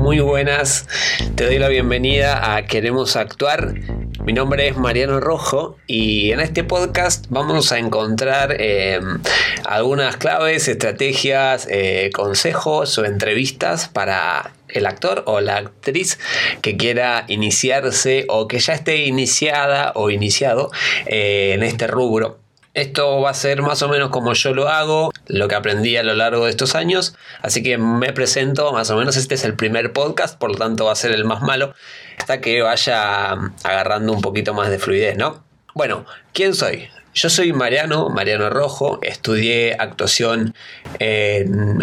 muy buenas. Te doy la bienvenida a Queremos Actuar. Mi nombre es Mariano Rojo y en este podcast vamos a encontrar eh, algunas claves, estrategias, eh, consejos o entrevistas para el actor o la actriz que quiera iniciarse o que ya esté iniciada o iniciado eh, en este rubro. Esto va a ser más o menos como yo lo hago, lo que aprendí a lo largo de estos años, así que me presento, más o menos este es el primer podcast, por lo tanto va a ser el más malo, hasta que vaya agarrando un poquito más de fluidez, ¿no? Bueno, ¿quién soy? Yo soy Mariano, Mariano Rojo, estudié actuación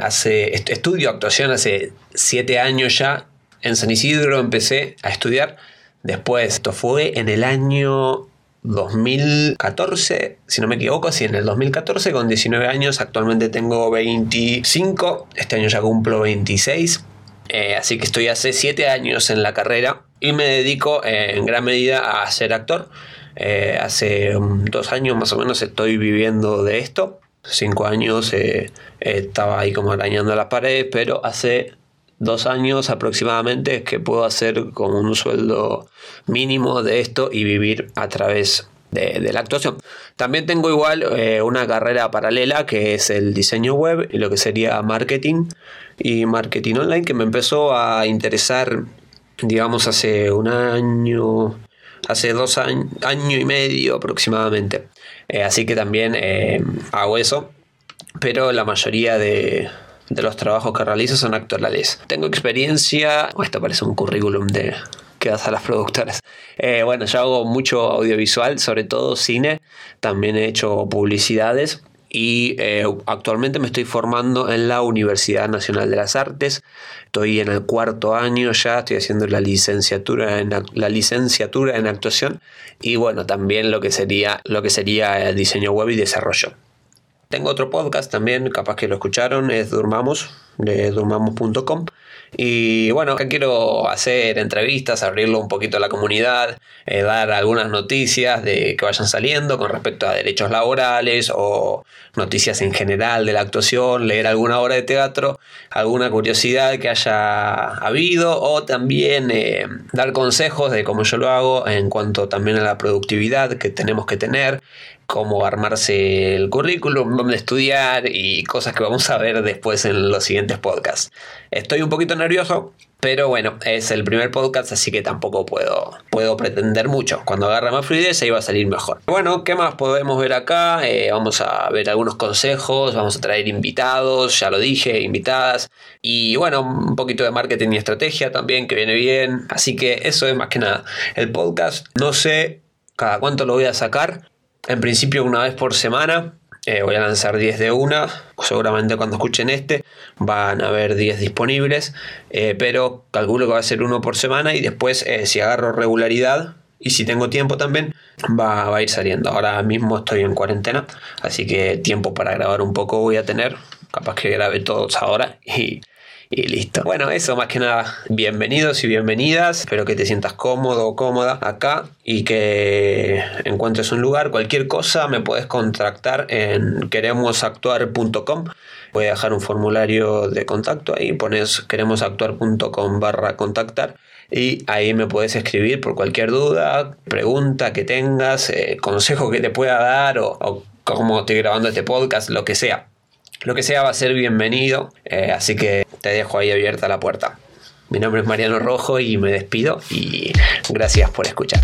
hace, estudio actuación hace siete años ya, en San Isidro empecé a estudiar, después esto fue en el año 2014, si no me equivoco, sí, en el 2014 con 19 años, actualmente tengo 25, este año ya cumplo 26, eh, así que estoy hace 7 años en la carrera y me dedico eh, en gran medida a ser actor. Eh, hace dos años más o menos estoy viviendo de esto, 5 años estaba ahí como arañando las paredes, pero hace dos años aproximadamente es que puedo hacer con un sueldo mínimo de esto y vivir a través de, la actuación. También tengo igual eh, una carrera paralela que es el diseño web y lo que sería marketing y marketing online que me empezó a interesar digamos hace un año hace dos años año y medio aproximadamente eh, así que también eh, hago eso pero la mayoría de, de los trabajos que realizo son actuales. Tengo experiencia, esto parece un currículum de que das a las productoras. Eh, bueno, yo hago mucho audiovisual, sobre todo cine, también he hecho publicidades y eh, actualmente me estoy formando en la Universidad Nacional de las Artes. Estoy en el cuarto año ya, estoy haciendo la licenciatura en, la licenciatura en actuación y bueno, también lo que sería, lo que sería diseño web y desarrollo. Tengo otro podcast también, capaz que lo escucharon, es Durmamos, de durmamos.com. Y bueno, acá quiero hacer entrevistas, abrirlo un poquito a la comunidad, eh, dar algunas noticias de que vayan saliendo con respecto a derechos laborales o noticias en general de la actuación, leer alguna obra de teatro, alguna curiosidad que haya habido o también eh, dar consejos de cómo yo lo hago en cuanto también a la productividad que tenemos que tener, cómo armarse el currículum, dónde estudiar y cosas que vamos a ver después en los siguientes podcasts. Estoy un poquito nervioso, pero bueno, es el primer podcast, así que tampoco puedo, puedo pretender mucho. Cuando agarre más fluidez, ahí va a salir mejor. Bueno, ¿qué más podemos ver acá? Eh, vamos a ver algunos consejos, vamos a traer invitados, ya lo dije, invitadas. Y bueno, un poquito de marketing y estrategia también, que viene bien. Así que eso es más que nada. El podcast, no sé cada cuánto lo voy a sacar en principio una vez por semana. Eh, voy a lanzar 10 de una. Seguramente cuando escuchen este van a haber 10 disponibles. Eh, pero calculo que va a ser uno por semana y después eh, si agarro regularidad y si tengo tiempo también va, va, a ir saliendo. Ahora mismo estoy en cuarentena. Así que tiempo para grabar un poco voy a tener. Capaz que grabe todos ahora y y listo. Bueno, eso más que nada. Bienvenidos y bienvenidas. Espero que te sientas cómodo o cómoda acá y que encuentres un lugar. Cualquier cosa me puedes contactar en queremosactuar.com. Voy a dejar un formulario de contacto ahí. Pones queremosactuar.com barra contactar. Y ahí me puedes escribir por cualquier duda, pregunta que tengas, eh, consejo que te pueda dar o, o cómo estoy grabando este podcast, lo que sea. Lo que sea va a ser bienvenido, eh, así que te dejo ahí abierta la puerta. Mi nombre es Mariano Rojo y me despido y gracias por escuchar.